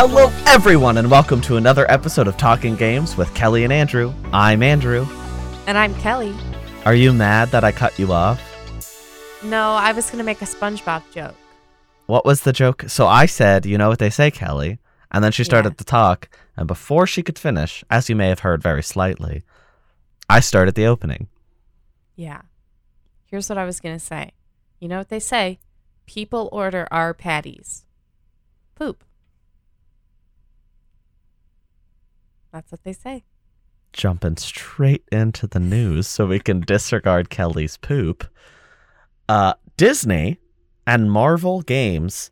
Hello, everyone, and welcome to another episode of Talking Games with Kellie and Andrew. I'm Andrew. And I'm Kellie. Are you mad that I cut you off? No, I was going to make a SpongeBob joke. What was the joke? So I said, you know what they say, Kellie. And then she started Yeah. to talk, and before she could finish, as you may have heard very slightly, I started the opening. Yeah. Here's what I was going to say. You know what they say? People order our patties. Poop. That's what they say. Jumping straight into the news so we can disregard Kellie's poop. Uh, Disney and Marvel Games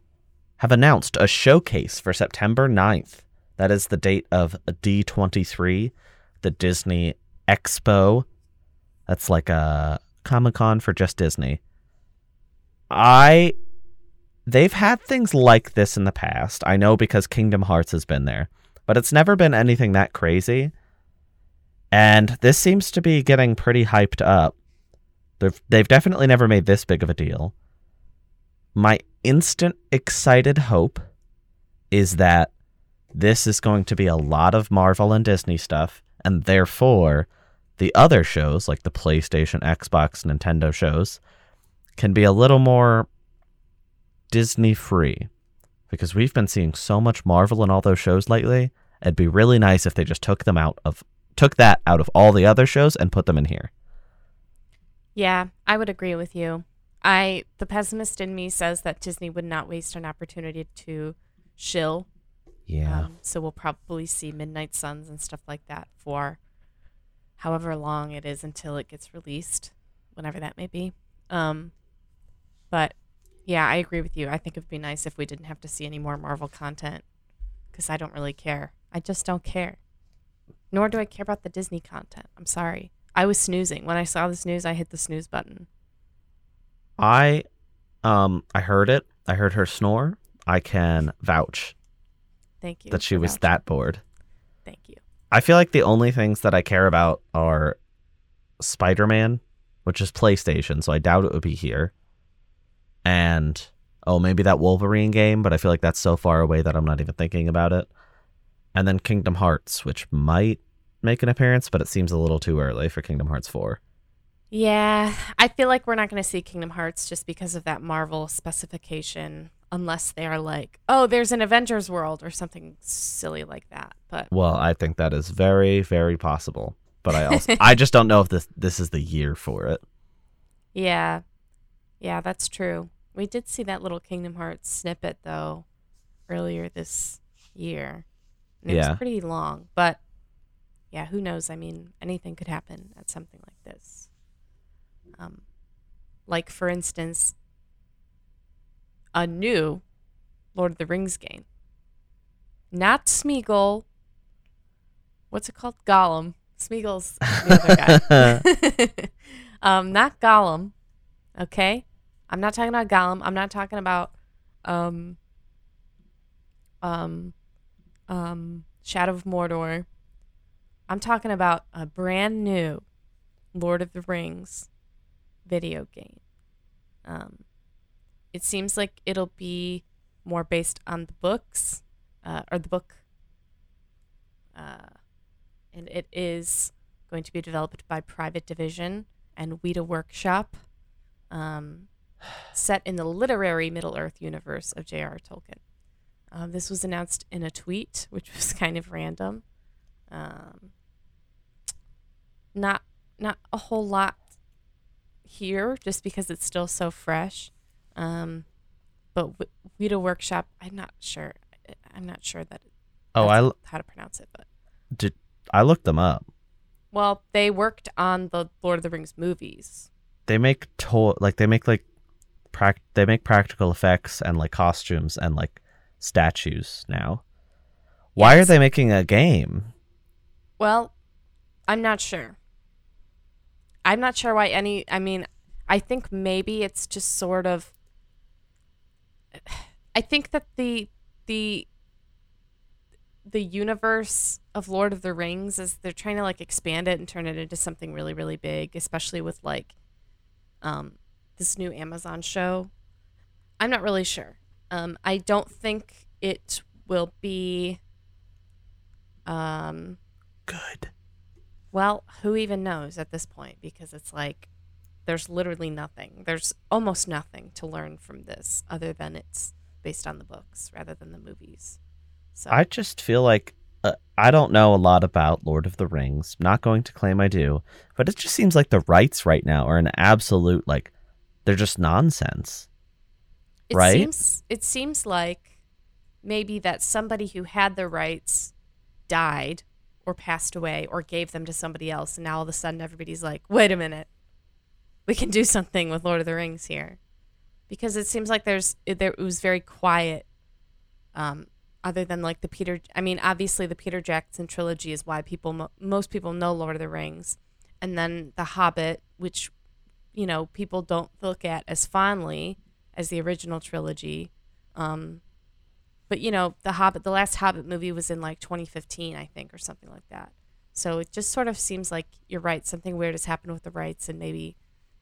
have announced a showcase for September 9th. That is the date of D23, the Disney Expo. That's like a Comic Con for just Disney. I. They've had things like this in the past. I know because Kingdom Hearts has been there, but it's never been anything that crazy. And this seems to be getting pretty hyped up. They've, they've definitely never made this big of a deal. My instant excited hope is that this is going to be a lot of Marvel and Disney stuff, and therefore the other shows, like the PlayStation, Xbox, Nintendo shows, can be a little more Disney free. Because we've been seeing so much Marvel in all those shows lately. It'd be really nice if they just took them out of took that out of all the other shows and put them in here. Yeah, I would agree with you. I the pessimist in me says that Disney would not waste an opportunity to shill. Yeah. Um, so we'll probably see Midnight Suns and stuff like that for however long it is until it gets released, whenever that may be. Um, but yeah, I agree with you. I think it would be nice if we didn't have to see any more Marvel content because I don't really care. I just don't care. Nor do I care about the Disney content. I'm sorry. I was snoozing. When I saw this news, I hit the snooze button. I um I heard it. I heard her snore. I can vouch Thank you. that she was vouching. that bored. Thank you. I feel like the only things that I care about are Spider-Man, which is PlayStation, so I doubt it would be here. And oh, maybe that Wolverine game, but I feel like that's so far away that I'm not even thinking about it. And then Kingdom Hearts, which might make an appearance, but it seems a little too early for Kingdom Hearts 4. Yeah, I feel like we're not going to see Kingdom Hearts just because of that Marvel specification, unless they are like, oh, there's an Avengers world or something silly like that. But Well, I think that is very, very possible. But I also I just don't know if this this is the year for it. yeah, yeah, that's true. We did see that little Kingdom Hearts snippet though earlier this year. And it Yeah. was pretty long, but yeah, who knows? I mean, anything could happen at something like this. Um, like for instance, a new Lord of the Rings game. Not Smeagol. What's it called? Gollum. Smeagol's the other guy. um, not Gollum. Okay? I'm not talking about Gollum. I'm not talking about um um um Shadow of Mordor. I'm talking about a brand new Lord of the Rings video game. Um, it seems like it'll be more based on the books, uh, or the book, uh, and it is going to be developed by Private Division and Weta Workshop, um, set in the literary Middle Earth universe of J.R. Tolkien. Um, this was announced in a tweet, which was kind of random. Um, not not a whole lot here, just because it's still so fresh. Um, but Weta Workshop, I'm not sure. I'm not sure that Oh, I l- how to pronounce it, but did I looked them up. well, they worked on the Lord of the Rings movies. They make to- like they make like prac- they make practical effects and like costumes and like statues now. Why are they making a game? Well, I'm not sure. I'm not sure why any. I mean, I think maybe it's just sort of. I think that the the the universe of Lord of the Rings is they're trying to like expand it and turn it into something really really big, especially with like um this new Amazon show. I'm not really sure. Um, I don't think it will be um Good. well, who even knows at this point because it's like there's literally nothing. There's almost nothing to learn from this other than it's based on the books rather than the movies. So I just feel like uh, I don't know a lot about Lord of the Rings. Not going to claim I do, but it just seems like the rights right now are an absolute like they're just nonsense. it right? seems it seems like maybe that somebody who had the rights died or passed away or gave them to somebody else and now all of a sudden everybody's like, "Wait a minute. We can do something with Lord of the Rings here." Because it seems like there's it, there it was very quiet um other than like the Peter I mean, obviously the Peter Jackson trilogy is why people mo- most people know Lord of the Rings. And then The Hobbit, which you know, people don't look at as fondly as the original trilogy. Um, but you know, the Hobbit, the last Hobbit movie was in like 2015, I think, or something like that. So it just sort of seems like you're right. Something weird has happened with the rights, and maybe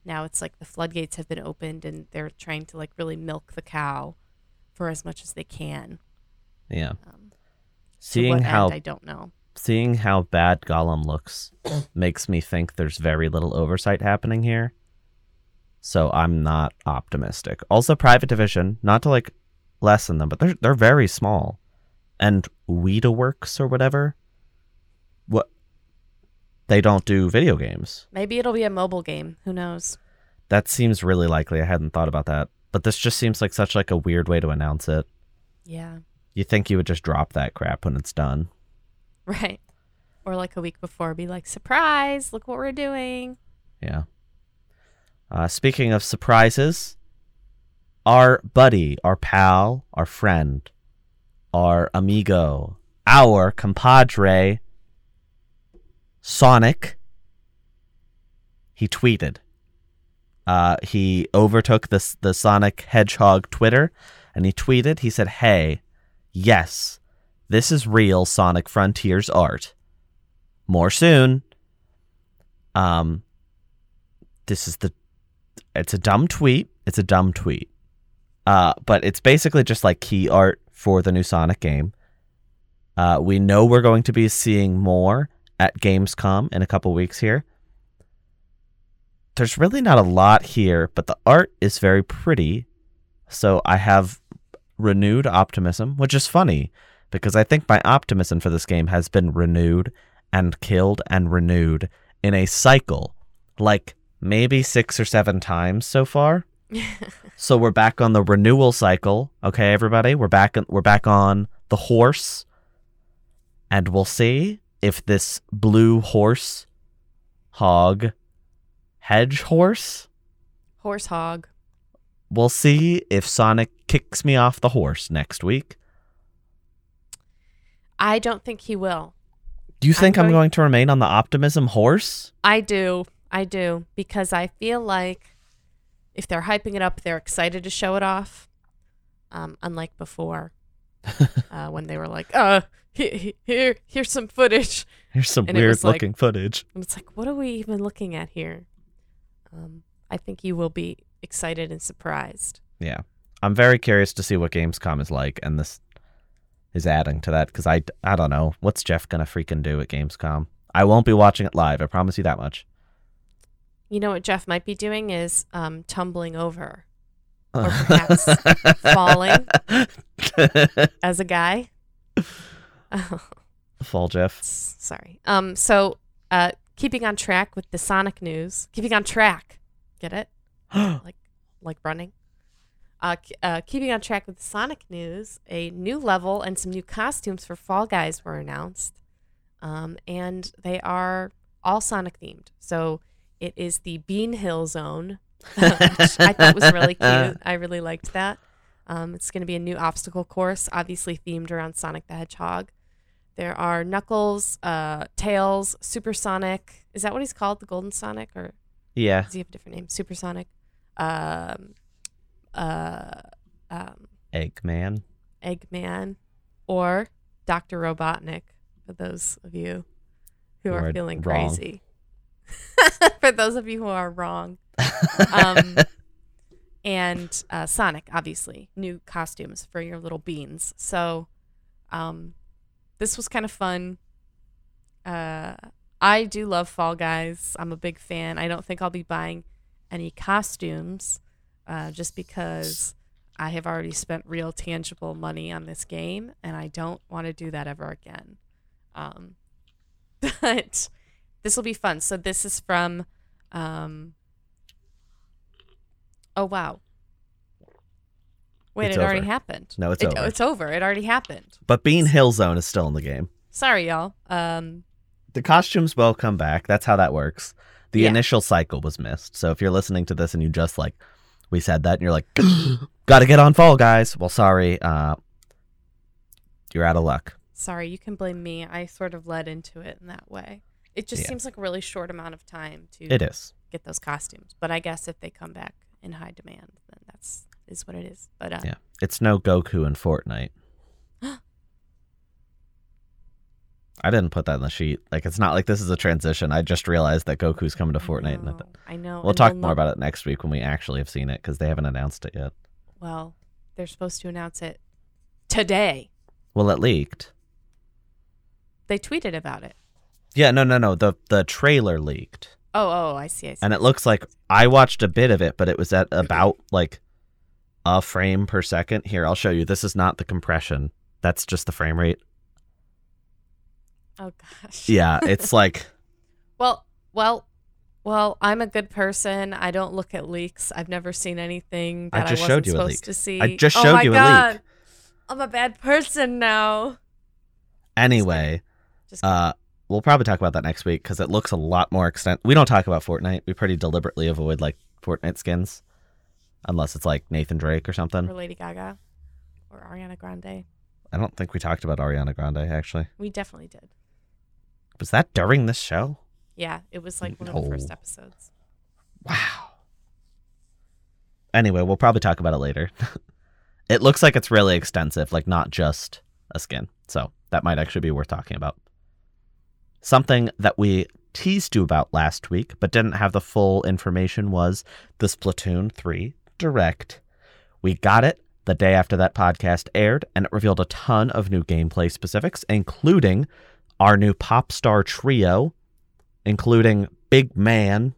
now it's like the floodgates have been opened, and they're trying to like really milk the cow for as much as they can. Yeah. Um, Seeing how end, I don't know. seeing how bad Gollum looks makes me think there's very little oversight happening here. So I'm not optimistic. Also, Private Division, not to like lessen them, but they're they're very small, and Weedaworks or whatever. What? They don't do video games. Maybe it'll be a mobile game. Who knows? That seems really likely. I hadn't thought about that, but this just seems like such like a weird way to announce it. Yeah. You think you would just drop that crap when it's done? Right. Or like a week before, be like, surprise, look what we're doing. Yeah. Uh, speaking of surprises, our buddy, our pal, our friend, our amigo, our compadre, Sonic, he tweeted. Uh, he overtook the the Sonic Hedgehog Twitter, and he tweeted. He said, "Hey, yes, this is real Sonic Frontiers art. More soon." Um, this is the it's a dumb tweet. It's a dumb tweet. Uh, but it's basically just like key art for the new Sonic game. Uh, we know we're going to be seeing more at Gamescom in a couple weeks here. There's really not a lot here, but the art is very pretty. So I have renewed optimism, which is funny because I think my optimism for this game has been renewed and killed and renewed in a cycle like maybe six or seven times so far. so we're back on the renewal cycle. Okay, everybody, we're back. We're back on the horse, and we'll see if this blue horse, hog, hedge horse. Horse hog. We'll see if Sonic kicks me off the horse next week. I don't think he will. Do you I'm think I'm going- going to remain on the optimism horse? I do. I do. Because I feel like if they're hyping it up, they're excited to show it off. Um, unlike before, uh, when they were like, uh, here, here, here's some footage. Here's some And weird was like- looking footage. And it's like, what are we even looking at here? Um, I think you will be excited and surprised. Yeah. I'm very curious to see what Gamescom is like, and this is adding to that because I, I don't know. What's Geoff to freaking do at Gamescom? I won't be watching it live. I promise you that much. You know what Geoff might be doing is um, tumbling over Or perhaps falling. as a guy. Fall Geoff. Sorry. Um. So, uh, keeping on track with the Sonic news. Keeping on track. Get it? like, like running. Uh, uh, keeping on track with the Sonic news. A new level and some new costumes for Fall Guys were announced. Um, and they are all Sonic themed. So it is the Bean Hill Zone, which I thought was really cute. I really liked that. Um, it's going to be a new obstacle course, obviously themed around Sonic the Hedgehog. There are Knuckles, uh, Tails, Supersonic. Is that what he's called? The Golden Sonic? Or Yeah. does he have a different name? Supersonic. Um, uh, um, Eggman. Eggman. Or Dr. Robotnik, for those of you who Who are are feeling wrong. crazy. for those of you who are wrong. Um, and uh, Sonic, obviously, new costumes for your little beans. So Um, this was kind of fun. Uh, I do love Fall Guys. I'm a big fan. I don't think I'll be buying any costumes, uh, just because I have already spent real tangible money on this game, and I don't want to do that ever again. Um, but this will be fun. So this is from. Um, oh wow! Wait, It's it already happened. No, it's It- over. It's over. It already happened. But Bean Hill Zone is still in the game. Sorry, y'all. Um, The costumes will come back. That's how that works. The Yeah. initial cycle was missed. So if you're listening to this and you just like, we said that, and you're like, gotta get on Fall Guys. Well, sorry, uh, you're out of luck. sorry, you can blame me. I sort of led into it in that way. It just Yeah. seems like a really short amount of time to It is. get those costumes. But I guess if they come back in high demand, then that's is what it is. But uh, Yeah. It's no Goku in Fortnite. I didn't put that in the sheet. Like, it's not like this is a transition. I just realized that Goku's coming to I Fortnite. And know, I know. we'll and talk more about it next week when we actually have seen it because they haven't announced it yet. Well, they're supposed to announce it today. Well, it leaked. They tweeted about it. Yeah, no, no, no. The the trailer leaked. Oh, oh, I see. I see. and it looks like I watched a bit of it, but it was at about like a frame per second. Here, I'll show you. This is not the compression. That's just the frame rate. oh gosh. Yeah, it's like Well, well, well. I'm a good person. I don't look at leaks. I've never seen anything that I, just wasn't showed you a supposed leak. to see. I just oh showed my you a God. leak. I'm a bad person now. anyway. Just kidding. Uh, we'll probably talk about that next week because it looks a lot more extent. We don't talk about Fortnite. We pretty deliberately avoid like Fortnite skins, unless it's like Nathan Drake or something. or Lady Gaga or Ariana Grande. I don't think we talked about Ariana Grande actually. We definitely did. Was that during this show? Yeah, it was like one of the first episodes. Wow. Anyway, we'll probably talk about it later. it looks like it's really extensive, like not just a skin. So that might actually be worth talking about. Something that we teased you about last week, but didn't have the full information was the Splatoon 3 Direct. We got it the day after that podcast aired, and it revealed a ton of new gameplay specifics, including our new pop star trio, including Big Man,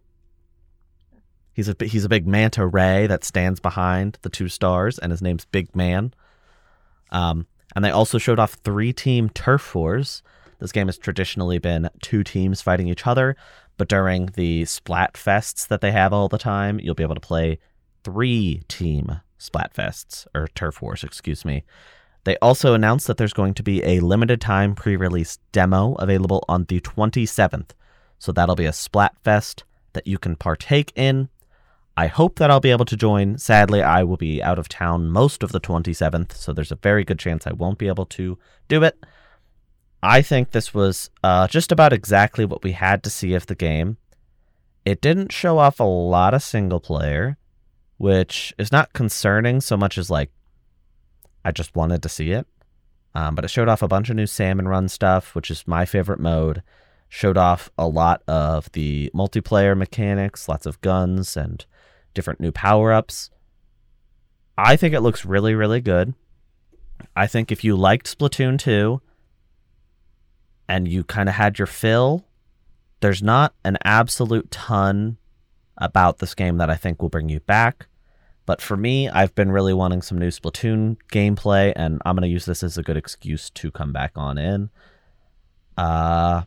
He's a he's a big manta ray that stands behind the two stars, and his name's Big Man. Um, and they also showed off three team turf wars. This game has traditionally been two teams fighting each other, but during the splat fests that they have all the time, you'll be able to play three team splat fests or turf wars, excuse me. They also announced that there's going to be a limited time pre-release demo available on the 27th. So that'll be a splat fest that you can partake in. I hope that I'll be able to join. Sadly, I will be out of town most of the 27th, so there's a very good chance I won't be able to do it. I think this was uh, just about exactly what we had to see of the game. It didn't show off a lot of single player, which is not concerning so much as like I just wanted to see it. Um, but it showed off a bunch of new salmon run stuff, which is my favorite mode. Showed off a lot of the multiplayer mechanics, lots of guns and different new power ups. I think it looks really, really good. I think if you liked Splatoon 2 and you kind of had your fill, there's not an absolute ton about this game that I think will bring you back. But for me, I've been really wanting some new Splatoon gameplay, and I'm going to use this as a good excuse to come back on in. Uh,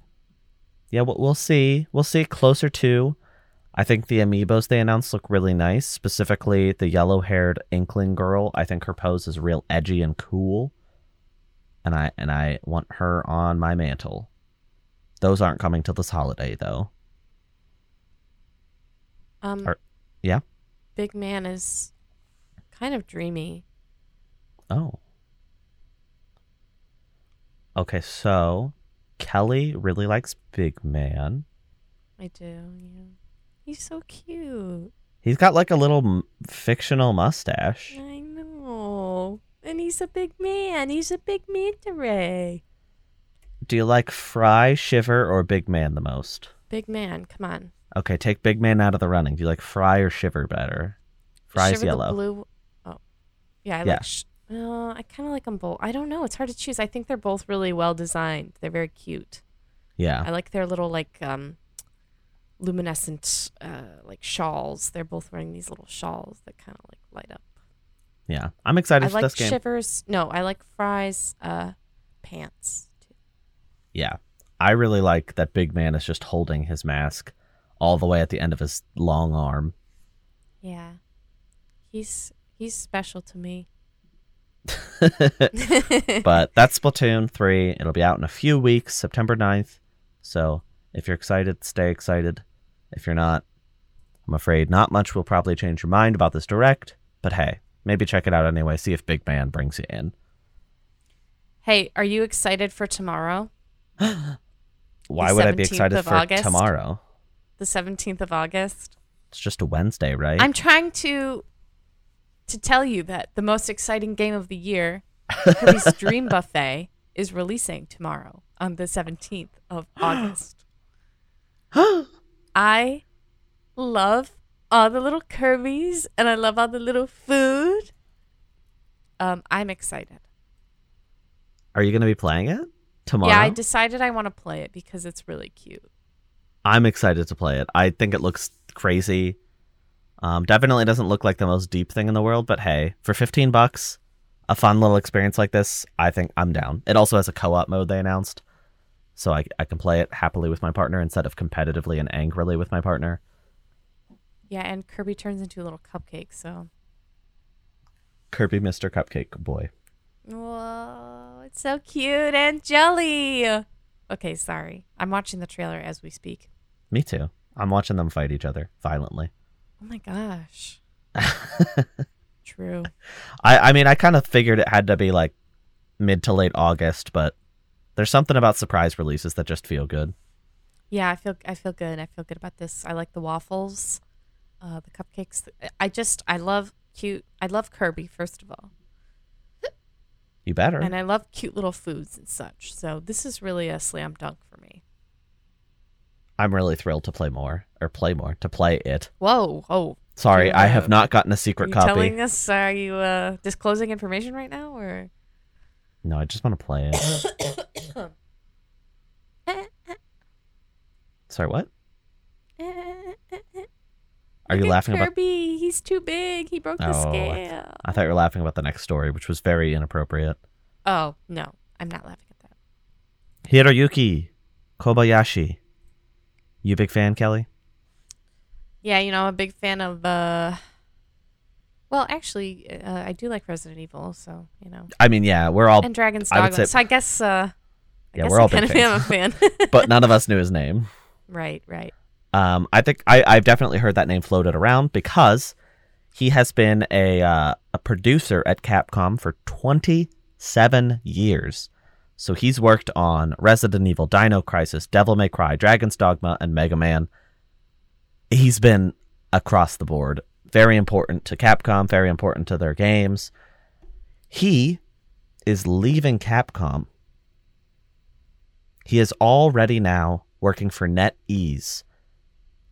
yeah, we'll, see. We'll see closer to. I think the amiibos they announced look really nice. Specifically, the yellow-haired Inkling girl. I think her pose is real edgy and cool, and I and I want her on my mantle. Those aren't coming till this holiday, though. Um, Are- yeah? Big Man is kind of dreamy. Oh. Okay, so Kellie really likes Big Man. I do. Yeah. He's so cute. He's got like a little m- fictional mustache. I. And he's a big man. He's a big manta ray. Do you like Frye, Shiver, or Big Man the most? Big man, come on. Okay, take Big Man out of the running. Do you like Frye or Shiver better? Frye's Shiver the yellow. blue. Oh, yeah, I Yeah. like. Sh- Uh, I kind of like them both. I don't know. It's hard to choose. I think they're both really well designed. They're very cute. Yeah. I like their little like um, luminescent uh, like shawls. They're both wearing these little shawls that kind of like light up. Yeah. I'm excited I for like this game. Shivers. No, I like Frye's uh, pants. Too. Yeah. I really like that Big Man is just holding his mask all the way at the end of his long arm. Yeah, he's he's special to me. but that's Splatoon 3. It'll be out in a few weeks, September 9th. So if you're excited, stay excited. If you're not, I'm afraid not much will probably change your mind about this direct. But hey, maybe check it out anyway. See if Big Man brings you in. Hey, are you excited for tomorrow? Why would I be excited for August? tomorrow? The 17th of August? It's just a Wednesday, right? I'm trying to to tell you that the most exciting game of the year, Kirby's Dream Buffet, is releasing tomorrow on the 17th of August. I love all the little Kirby's and I love all the little food. Um, I'm excited. Are you going to be playing it tomorrow? Yeah, I decided I want to play it because it's really cute. I'm excited to play it. I think it looks crazy. Um, definitely doesn't look like the most deep thing in the world, but hey, for 15 bucks, a fun little experience like this, I think I'm down. It also has a co-op mode they announced, so I, I can play it happily with my partner instead of competitively and angrily with my partner. Yeah, and Kirby turns into a little cupcake, so Kirby Mr. Cupcake Boy. Whoa, it's so cute and jelly. Okay, sorry. I'm watching the trailer as we speak. Me too. I'm watching them fight each other violently. Oh my gosh. True. I, I mean, I kind of figured it had to be like mid to late August, but there's something about surprise releases that just feel good. Yeah, I feel I feel good. I feel good about this. I like the waffles, uh, the cupcakes. I just I love cute. I love Kirby first of all, You better. and I love cute little foods and such. So this is really a slam dunk for me. I'm really thrilled to play more or play more to play it. Whoa! Oh, Sorry, You, I have not gotten a are secret you copy. telling us? Are you uh, disclosing information right now, or? No, I just want to play it. Sorry, what? Are you Look laughing about? Kirby? He's too big. He broke the Oh, I- scale. I thought you were laughing about the next story, which was very inappropriate. Oh no, I'm not laughing at that. Hiroyuki Kobayashi. You a big fan, Kellie? Yeah, you know, I'm a big fan of. uh Well, actually, uh, I do like Resident Evil, so you know, I mean, yeah, we're all, and Dragon's I Dogma. say- so I guess. uh I Yeah, guess we're I all kind big of am a fan. but none of us knew his name. right, right. Um, I think I, I've definitely heard that name floated around because he has been a uh, a producer at Capcom for 27 years. So he's worked on Resident Evil, Dino Crisis, Devil May Cry, Dragon's Dogma, and Mega Man. He's been across the board. Very important to Capcom, very important to their games. He is leaving Capcom. He is already now working for NetEase.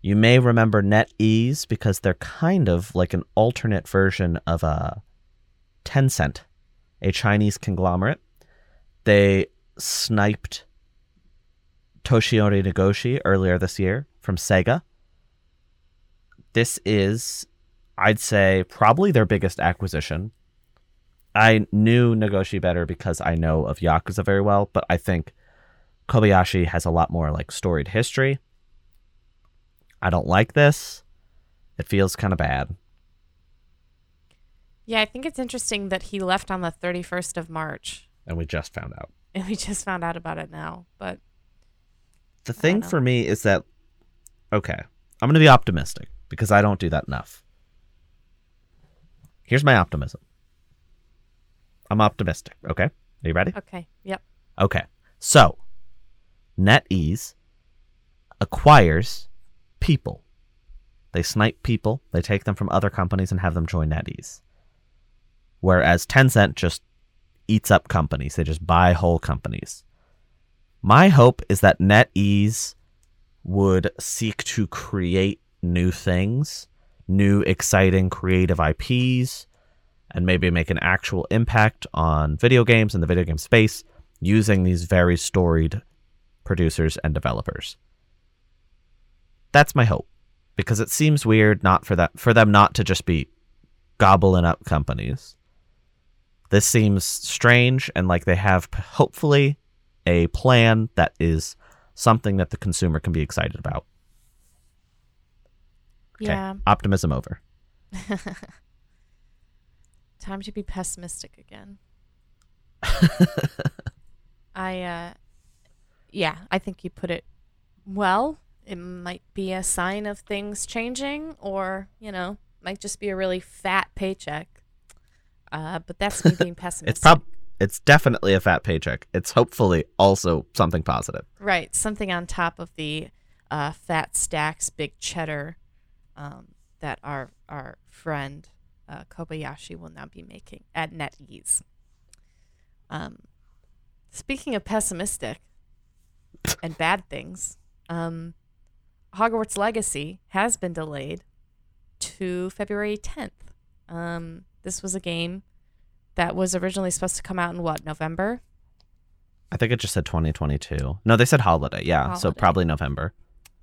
You may remember NetEase because they're kind of like an alternate version of a Tencent, a Chinese conglomerate. They sniped Toshihiro Nagoshi earlier this year from Sega. This is, I'd say, probably their biggest acquisition. I knew Nagoshi better because I know of Yakuza very well, but I think Kobayashi has a lot more like storied history. I don't like this. It feels kind of bad. Yeah, I think it's interesting that he left on the 31st of March, And we just found out. and we just found out about it now. But The thing for me is that, okay, I'm going to be optimistic because I don't do that enough. Here's my optimism I'm optimistic. Okay. Are you ready? okay, yep. Okay. So, NetEase acquires people. They snipe people, they take them from other companies and have them join NetEase. Whereas Tencent just eats up companies, they just buy whole companies. My hope is that NetEase would seek to create new things, new exciting creative IPs, and maybe make an actual impact on video games and the video game space using these very storied producers and developers. That's my hope because it seems weird not for that for them not to just be gobbling up companies. This seems strange and like they have hopefully a plan that is something that the consumer can be excited about. Okay. Yeah. Optimism over. Time to be pessimistic again. I uh yeah, I think you put it well. It might be a sign of things changing or, you know, might just be a really fat paycheck. Uh but that's me being pessimistic. It's prob it's definitely a fat paycheck. It's hopefully also something positive. Right, something on top of the uh, fat stacks, big cheddar um, that our our friend uh, Kobayashi will now be making at NetEase. Um, speaking of pessimistic and bad things, um, Hogwarts Legacy has been delayed to February 10th. Um, this was a game that was originally supposed to come out in what November. I think it just said 2022. No, they said holiday. Yeah, so probably November.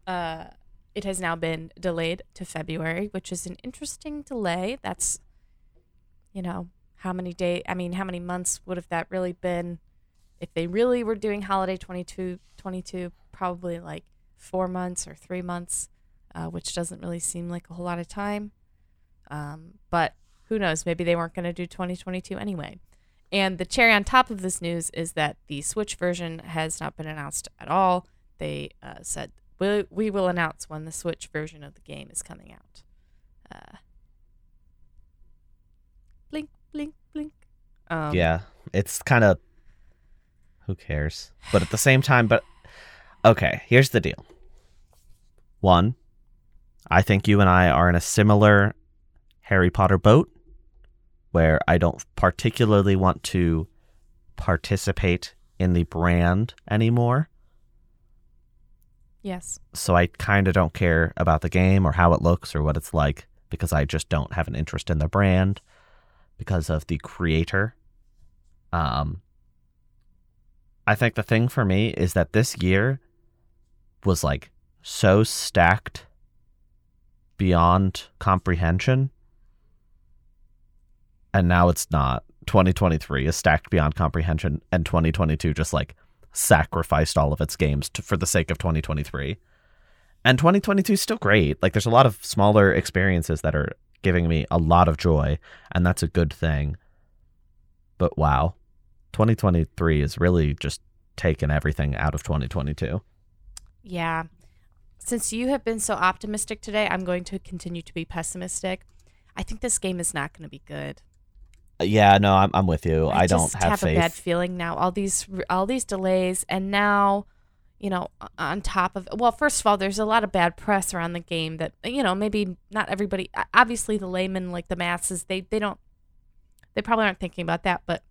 uh, it has now been delayed to February, which is an interesting delay. That's, you know, how many day? I mean, how many months would have that really been? If they really were doing holiday 22, 22 probably like four months or three months, uh, which doesn't really seem like a whole lot of time. Um, but who knows? Maybe they weren't going to do 2022 anyway. And the cherry on top of this news is that the Switch version has not been announced at all. They uh, said we we will announce when the Switch version of the game is coming out. Uh, blink, blink, blink. Um, yeah, it's kind of who cares. But at the same time, but okay, here's the deal. One, I think you and I are in a similar Harry Potter boat where I don't particularly want to participate in the brand anymore. Yes. So I kind of don't care about the game or how it looks or what it's like because I just don't have an interest in the brand because of the creator. Um I think the thing for me is that this year was like so stacked beyond comprehension and now it's not. 2023 is stacked beyond comprehension and 2022 just like sacrificed all of its games to, for the sake of 2023. And 2022 is still great. Like there's a lot of smaller experiences that are giving me a lot of joy, and that's a good thing. But wow, 2023 is really just taken everything out of 2022. Yeah. Since you have been so optimistic today, I'm going to continue to be pessimistic. I think this game is not going to be good. Uh, yeah, no, I'm I'm with you. I, don't have, have a bad feeling now. All these all these delays, and now, you know, on top of well, first of all, there's a lot of bad press around the game that you know maybe not everybody. Obviously, the layman, like the masses, they they don't, they probably aren't thinking about that. But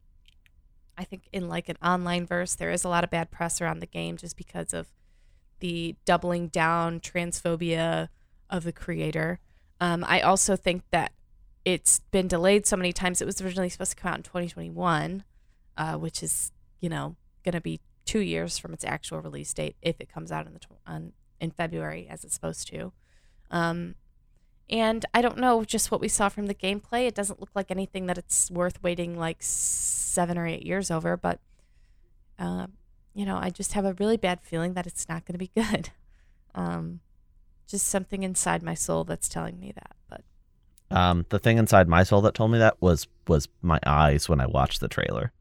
I think in like an online verse, there is a lot of bad press around the game just because of the doubling down transphobia of the creator. Um, I also think that it's been delayed so many times. It was originally supposed to come out in 2021, uh, which is you know going to be two years from its actual release date if it comes out in the tw- on, in February as it's supposed to. Um, and I don't know just what we saw from the gameplay. It doesn't look like anything that it's worth waiting like seven or eight years over. But uh, you know, I just have a really bad feeling that it's not going to be good. Um, just something inside my soul that's telling me that. But Um, the thing inside my soul that told me that was was my eyes when I watched the trailer.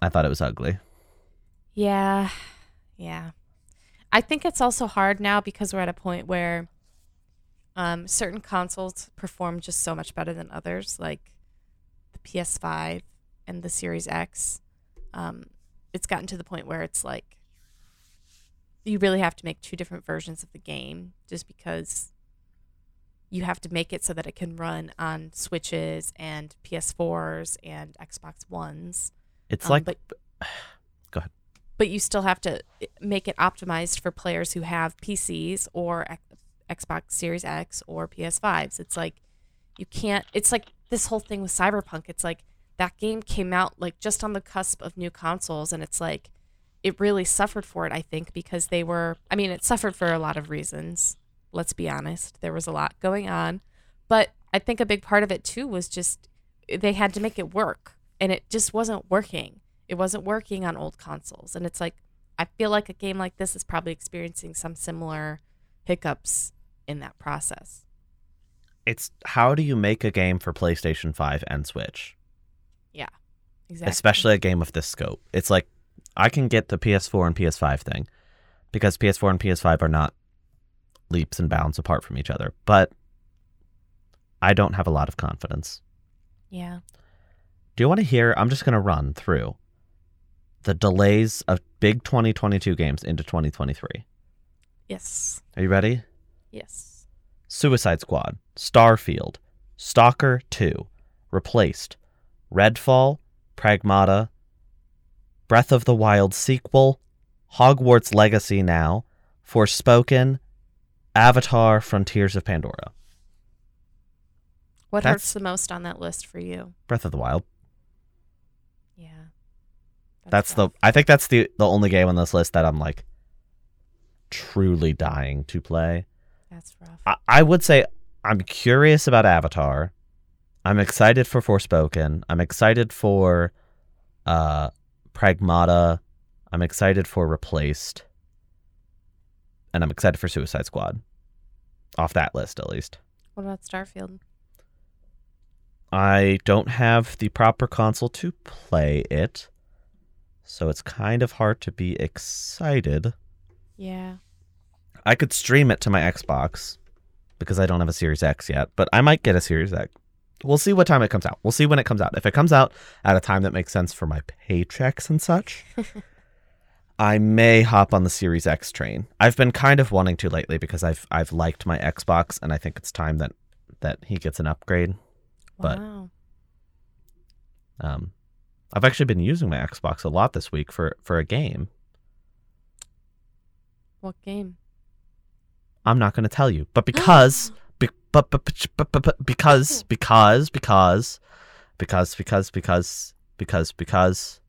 I thought it was ugly. Yeah. Yeah. I think it's also hard now because we're at a point where um, certain consoles perform just so much better than others, like the PS5 and the Series X. Um, it's gotten to the point where it's like you really have to make two different versions of the game just because you have to make it so that it can run on Switches and PS4s and Xbox Ones. It's Um, like but Go ahead. But you still have to make it optimized for players who have PCs or X- Xbox Series X or PS5s. It's like You can't. It's like this whole thing with Cyberpunk. It's like that game came out like just on the cusp of new consoles, and it's like it really suffered for it. I think because they were. I mean, it suffered for a lot of reasons. Let's be honest. There was a lot going on, but I think a big part of it too was just they had to make it work, and it just wasn't working. It wasn't working on old consoles, and it's like I feel like a game like this is probably experiencing some similar hiccups in that process. It's how do you make a game for PlayStation 5 and Switch? Yeah. Exactly. Especially a game of this scope. It's like I can get the PS4 and PS5 thing because PS4 and PS5 are not leaps and bounds apart from each other, but I don't have a lot of confidence. Yeah. Do you want to hear? I'm just going to run through the delays of big 2022 games into 2023. Yes. Are you ready? Yes. Suicide Squad, Starfield, Stalker 2, Replaced, Redfall, Pragmata, Breath of the Wild sequel, Hogwarts Legacy now, Forspoken, Avatar Frontiers of Pandora. What That's- hurts the most on that list for you? Breath of the Wild. Yeah. That's the. I think that's the the only game on this list that I'm like truly dying to play. That's rough. I, I would say I'm curious about Avatar. I'm excited for Forspoken. I'm excited for uh Pragmata. I'm excited for Replaced. And I'm excited for Suicide Squad. Off that list at least. What about Starfield? I don't have the proper console to play it. So it's kind of hard to be excited. Yeah. I could stream it to my Xbox because I don't have a Series X yet, but I might get a Series X. We'll see what time it comes out. We'll see when it comes out. If it comes out at a time that makes sense for my paychecks and such, I may hop on the Series X train. I've been kind of wanting to lately because I've I've liked my Xbox and I think it's time that that he gets an upgrade. But- Wow. Um I've actually been using my Xbox a lot this week for for a game. What game? I'm not going to tell you. But because be, but, but, but, but, but, because hmm. because because because because because because because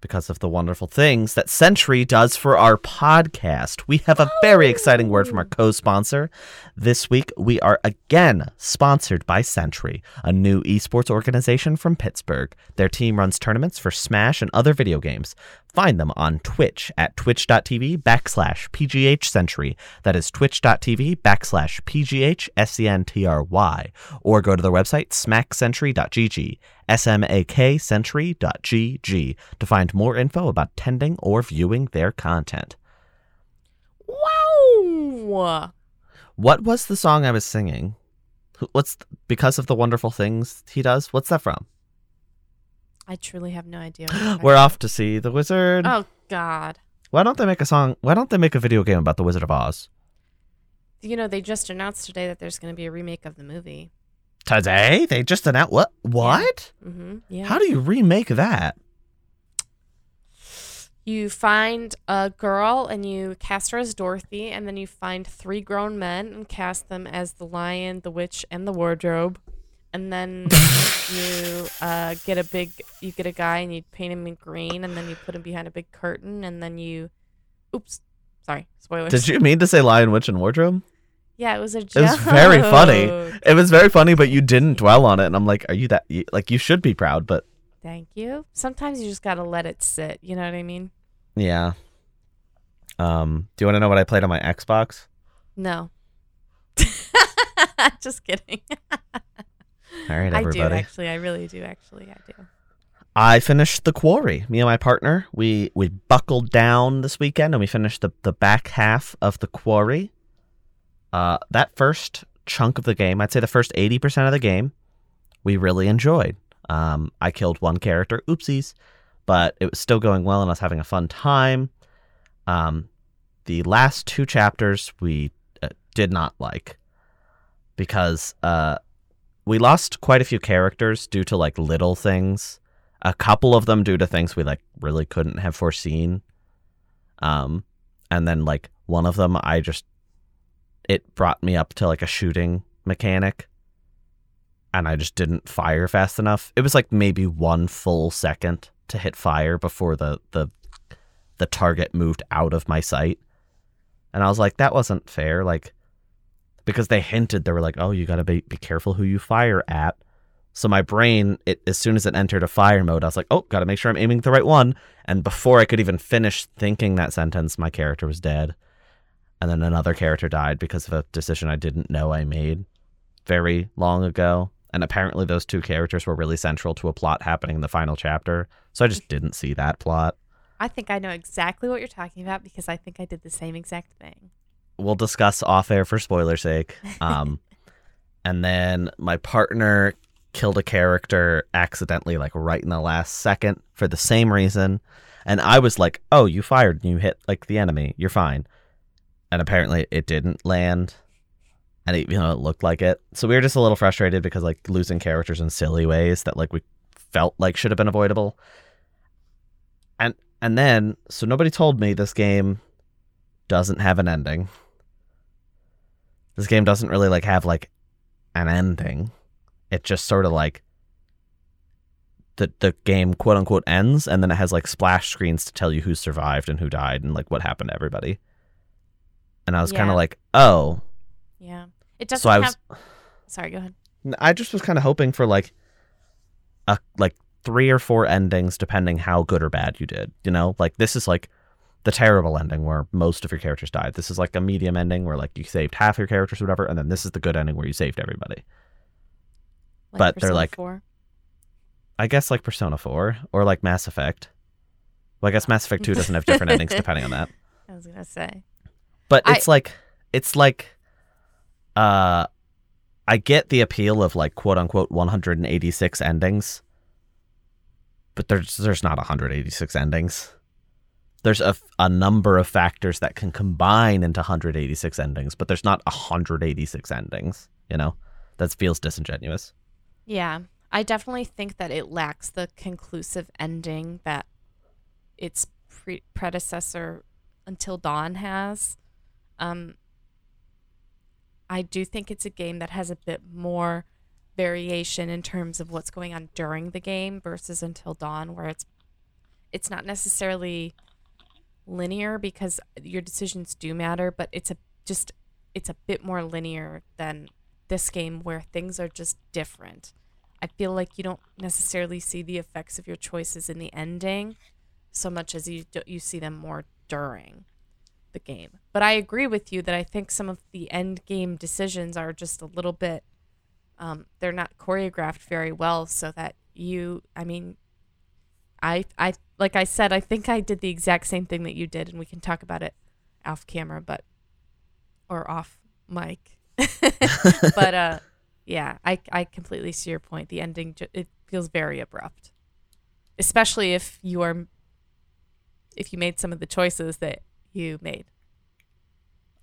because of the wonderful things that Sentry does for our podcast. We have a very oh. exciting word from our co-sponsor. This week we are again sponsored by Sentry, a new esports organization from Pittsburgh. Their team runs tournaments for Smash and other video games. Find them on Twitch at twitch.tv backslash PGH Sentry. That is twitch.tv backslash PGH S-E-N-T-R-Y. Or go to their website, smaksentry.gg, S-M-A-K sentry.gg to find more info about tending or viewing their content. Wow. What was the song I was singing? What's because of the wonderful things he does? What's that from? I truly have no idea. what you're talking We're off to see the wizard. Oh God. Why don't they make a song? Why don't they make a video game about the Wizard of Oz? You know, they just announced today that there's going to be a remake of the movie. Today they just announced what? What? Mm-hmm. Yeah. How do you remake that? you find a girl and you cast her as Dorothy, and then you find three grown men and cast them as the lion, the witch, and the wardrobe. And then you uh, get a big, you get a guy and you paint him in green, and then you put him behind a big curtain, and then you, oops, sorry, spoilers. Did you mean to say Lion, Witch, and Wardrobe? Yeah, it was a It joke. was very funny. It was very funny, but you didn't dwell on it, and I'm like, are you that? You, like, you should be proud, but Thank you. Sometimes you just gotta let it sit. You know what I mean? yeah. Um, do you want to know what I played on my Xbox? No. just kidding. All right, everybody. I do actually. I really do actually. I do. I finished the quarry. Me and my partner, we we buckled down this weekend and we finished the the back half of the quarry. Uh, that first chunk of the game, I'd say the first eighty percent of the game, we really enjoyed. Um, I killed one character, oopsies, but it was still going well and I was having a fun time. Um, the last two chapters we uh, did not like because uh, we lost quite a few characters due to like little things a couple of them due to things we like really couldn't have foreseen um and then like one of them i just it brought me up to like a shooting mechanic and I just didn't fire fast enough. It was like maybe one full second to hit fire before the the the target moved out of my sight. And I was like, that wasn't fair. Like, because they hinted, they were like, oh, you got to be, be careful who you fire at. So my brain, it, as soon as it entered a fire mode, I was like, oh, got to make sure I'm aiming the right one. And before I could even finish thinking that sentence, my character was dead. And then another character died because of a decision I didn't know I made very long ago. And apparently, those two characters were really central to a plot happening in the final chapter. So I just mm-hmm. didn't see that plot. I think I know exactly what you're talking about because I think I did the same exact thing. We'll discuss off air for spoiler sake. Um, and then my partner killed a character accidentally, like right in the last second for the same reason. And I was like, oh, you fired and you hit like the enemy. You're fine. And apparently it didn't land. And it, you know, it looked like it. So we were just a little frustrated because like losing characters in silly ways that like we felt like should have been avoidable. And and then, so nobody told me this game doesn't have an ending. This game doesn't really like have like an ending. It just sort of like the the game quote unquote ends and then it has like splash screens to tell you who survived and who died and like what happened to everybody. And I was kind of like, "Oh, Yeah. It doesn't so I was. Sorry, go ahead. I just was kind of hoping for like a like three or four endings depending how good or bad you did. You know, like this is like the terrible ending where most of your characters died. This is like a medium ending where like you saved half your characters or whatever, and then this is the good ending where you saved everybody. Like But they're like- 4? I guess like Persona 4 or like Mass Effect. Well, I guess Mass Effect 2 doesn't have different endings depending on that. I was gonna say. But I- it's like it's like uh I get the appeal of like quote unquote 186 endings. But there's there's not 186 endings. There's a, a number of factors that can combine into 186 endings, but there's not 186 endings, you know? That feels disingenuous. Yeah, I definitely think that it lacks the conclusive ending that its pre- predecessor Until Dawn has. Um, I do think it's a game that has a bit more variation in terms of what's going on during the game versus Until Dawn, where it's it's not necessarily linear because your decisions do matter, but it's a just it's a bit more linear than this game where things are just different. I feel like you don't necessarily see the effects of your choices in the ending so much as you do, you see them more during the game. But I agree with you that I think some of the end game decisions are just a little bit um, they're not choreographed very well so that you I mean I I like I said I think I did the exact same thing that you did and we can talk about it off camera but or off mic. but uh yeah, I I completely see your point. The ending ju- it feels very abrupt. Especially if you are if you made some of the choices that you made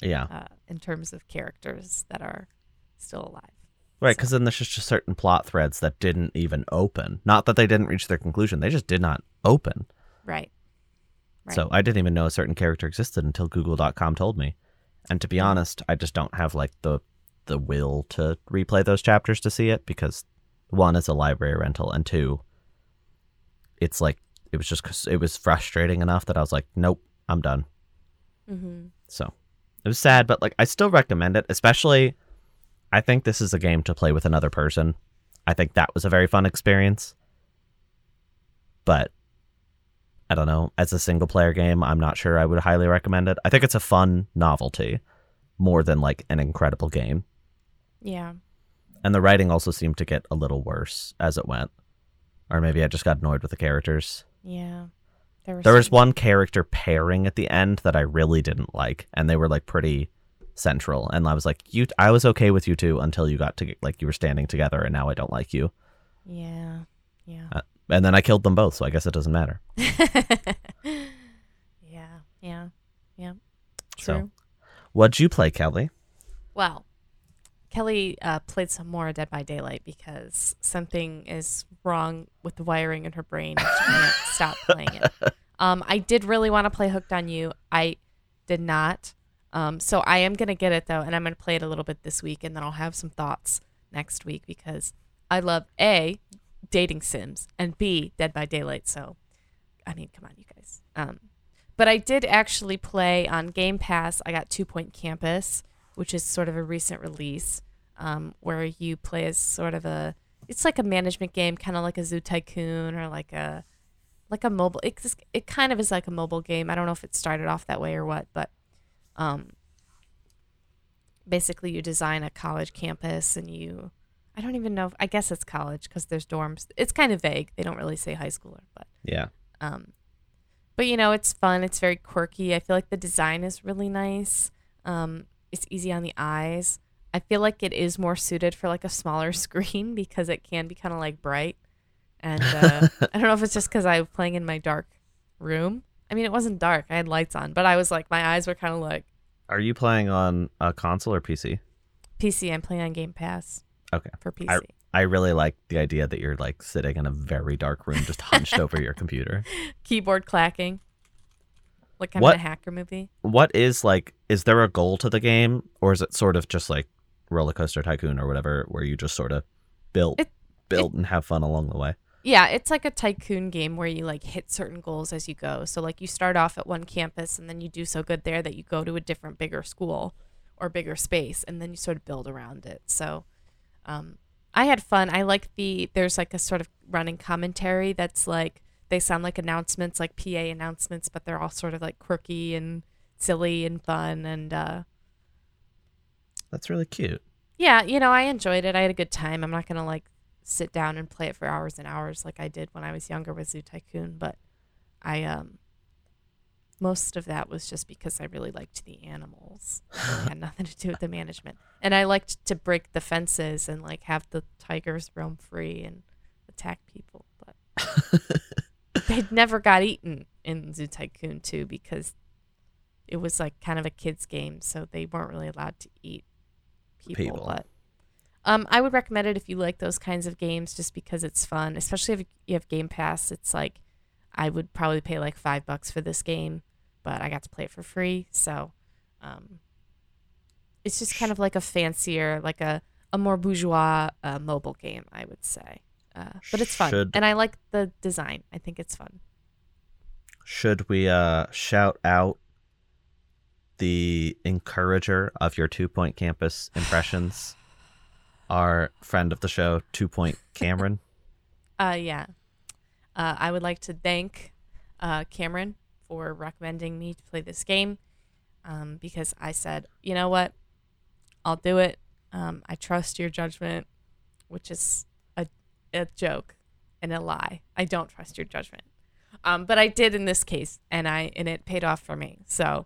Yeah. uh, in terms of characters that are still alive. Right, because then there's just certain plot threads that didn't even open. Not that they didn't reach their conclusion, they just did not open. Right. Right. So I didn't even know a certain character existed until Google.com told me. And to be honest, I just don't have like the the will to replay those chapters to see it because one is a library rental and two, it's like it was just it was frustrating enough that I was like, nope, I'm done. Mhm. So it was sad, but like I still recommend it, especially I think this is a game to play with another person. I think that was a very fun experience. But I don't know, as a single player game, I'm not sure I would highly recommend it. I think it's a fun novelty more than like an incredible game. Yeah. And the writing also seemed to get a little worse as it went. Or maybe I just got annoyed with the characters. Yeah. There, There was one character pairing at the end that I really didn't like, and they were like pretty central. And I was like, "You, I was okay with you two until you got to like you were standing together, and now I don't like you." Yeah. Yeah. Uh, And then I killed them both, so I guess it doesn't matter. yeah. Yeah. Yeah. So- True. What'd you play, Kellie? Well, Kellie uh, played some more Dead by Daylight because something is wrong with the wiring in her brain. and She can't stop playing it. Um, I did really want to play Hooked on You. I did not. Um, so I am gonna get it though, and I'm gonna play it a little bit this week, and then I'll have some thoughts next week because I love A, dating sims, and B, Dead by Daylight. So, I mean, come on, you guys. Um, but I did actually play on Game Pass. I got Two Point Campus, which is sort of a recent release, um, where you play as sort of a. It's like a management game, kind of like a Zoo Tycoon or like a, like a mobile. It it kind of is like a mobile game. I don't know if it started off that way or what, but, um, basically you design a college campus and you I don't even know if, I guess it's college because there's dorms. It's kind of vague. They don't really say high schooler, but Yeah. um but you know, it's fun. It's very quirky. I feel like the design is really nice. Um it's easy on the eyes. I feel like it is more suited for like a smaller screen because it can be kind of like bright. And uh, I don't know if it's just because I was playing in my dark room. I mean, it wasn't dark. I had lights on, but I was like, my eyes were kind of like Are you playing on a console or PC? PC. I'm playing on Game Pass. Okay. For PC. I really like the idea that you're like sitting in a very dark room, just hunched over your computer. Keyboard clacking. Like I'm What- in a hacker movie. What is like? Is there a goal to the game, or is it sort of just like Roller Coaster Tycoon or whatever, where you just sort of build, It- build, and have fun along the way? Yeah, it's like a tycoon game where you like hit certain goals as you go. So like you start off at one campus and then you do so good there that you go to a different bigger school or bigger space and then you sort of build around it. So um I had fun. I like the there's like a sort of running commentary that's like they sound like announcements like PA announcements but they're all sort of like quirky and silly and fun and uh That's really cute. yeah, you know, I enjoyed it. I had a good time. I'm not gonna like sit down and play it for hours and hours like I did when I was younger with Zoo Tycoon, but I um most of that was just because I really liked the animals. It had nothing to do with the management. And I liked to break the fences and like have the tigers roam free and attack people. But they never got eaten in Zoo Tycoon 2 because it was like kind of a kids game, so they weren't really allowed to eat people. People. But um, I would recommend it if you like those kinds of games, just because it's fun. Especially if you have Game Pass, it's like I would probably pay like five bucks for this game, but I got to play it for free, so um, it's just kind of like a fancier, like a a more bourgeois uh, mobile game, I would say. Uh, but it's fun, Should- and I like the design. I think it's fun. Should we uh shout out the encourager of your two point campus impressions? Our friend of the show, Two Point Cameron. Uh, yeah. Uh, I would like to thank uh, Cameron for recommending me to play this game um, because I said, you know what? I'll do it. Um, I trust your judgment, which is a, a joke and a lie. I don't trust your judgment. Um, but I did in this case, and I and it paid off for me. So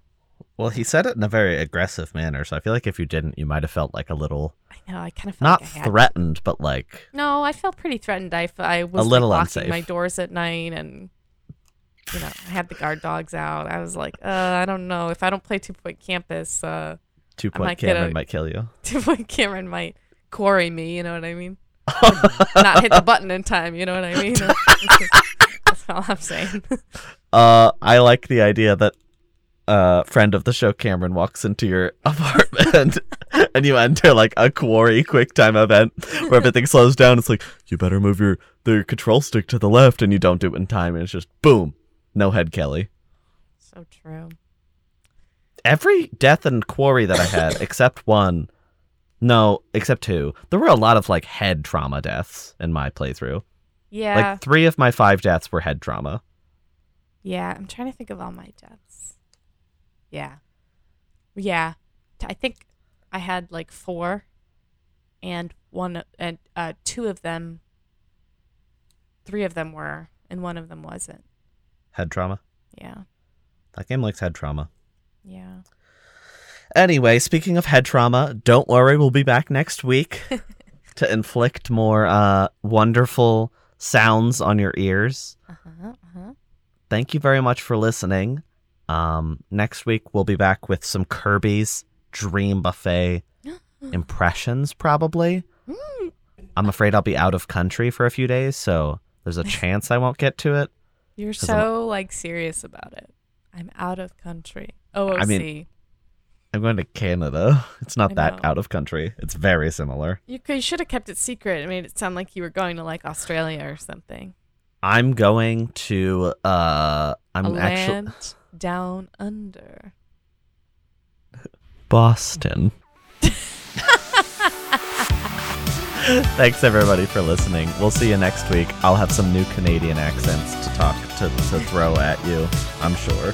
well, he said it in a very aggressive manner, so I feel like if you didn't, you might have felt like a little I know I kind of felt not like I had threatened, but like No, I felt pretty threatened. I, I was A little like, locking unsafe. my doors at night, and you know, I had the guard dogs out. I was like, uh, I don't know if I don't play Two Point Campus, uh, two Point Cameron a- might kill you. Two Point Cameron might quarry me. You know what I mean? Not hit the button in time. You know what I mean? That's all I'm saying. Uh, I like the idea that uh friend of the show Cameron walks into your apartment and you enter like a quarry quick time event where everything slows down. It's like you better move your the control stick to the left, and you don't do it in time, and it's just boom, no head Kellie. so true. Every death and quarry that I had, except one, no, except two, there were a lot of like head trauma deaths in my playthrough. Yeah, Like three of my five deaths were head trauma. yeah. I'm trying to think of all my deaths. Yeah, yeah. I think I had like four, and one and uh, two of them, three of them were, and one of them wasn't. Head trauma. Yeah, That game likes head trauma. yeah. Anyway, speaking of head trauma, don't worry, we'll be back next week to inflict more uh, wonderful sounds on your ears. Uh huh. Uh huh. Thank you very much for listening. Um, next week, we'll be back with some Kirby's Dream Buffet impressions, probably. I'm afraid I'll be out of country for a few days, so there's a chance I won't get to it. You're 'Cause I'm- so like serious about it. I'm out of country. OOC. I mean- I'm going to Canada. It's not I that out of country. It's very similar. You, you should have kept it secret. It made it sound like you were going to like Australia or something. I'm going to uh I'm actually down under. Boston. Thanks everybody for listening. We'll see you next week. I'll have some new Canadian accents to talk to to throw at you, I'm sure.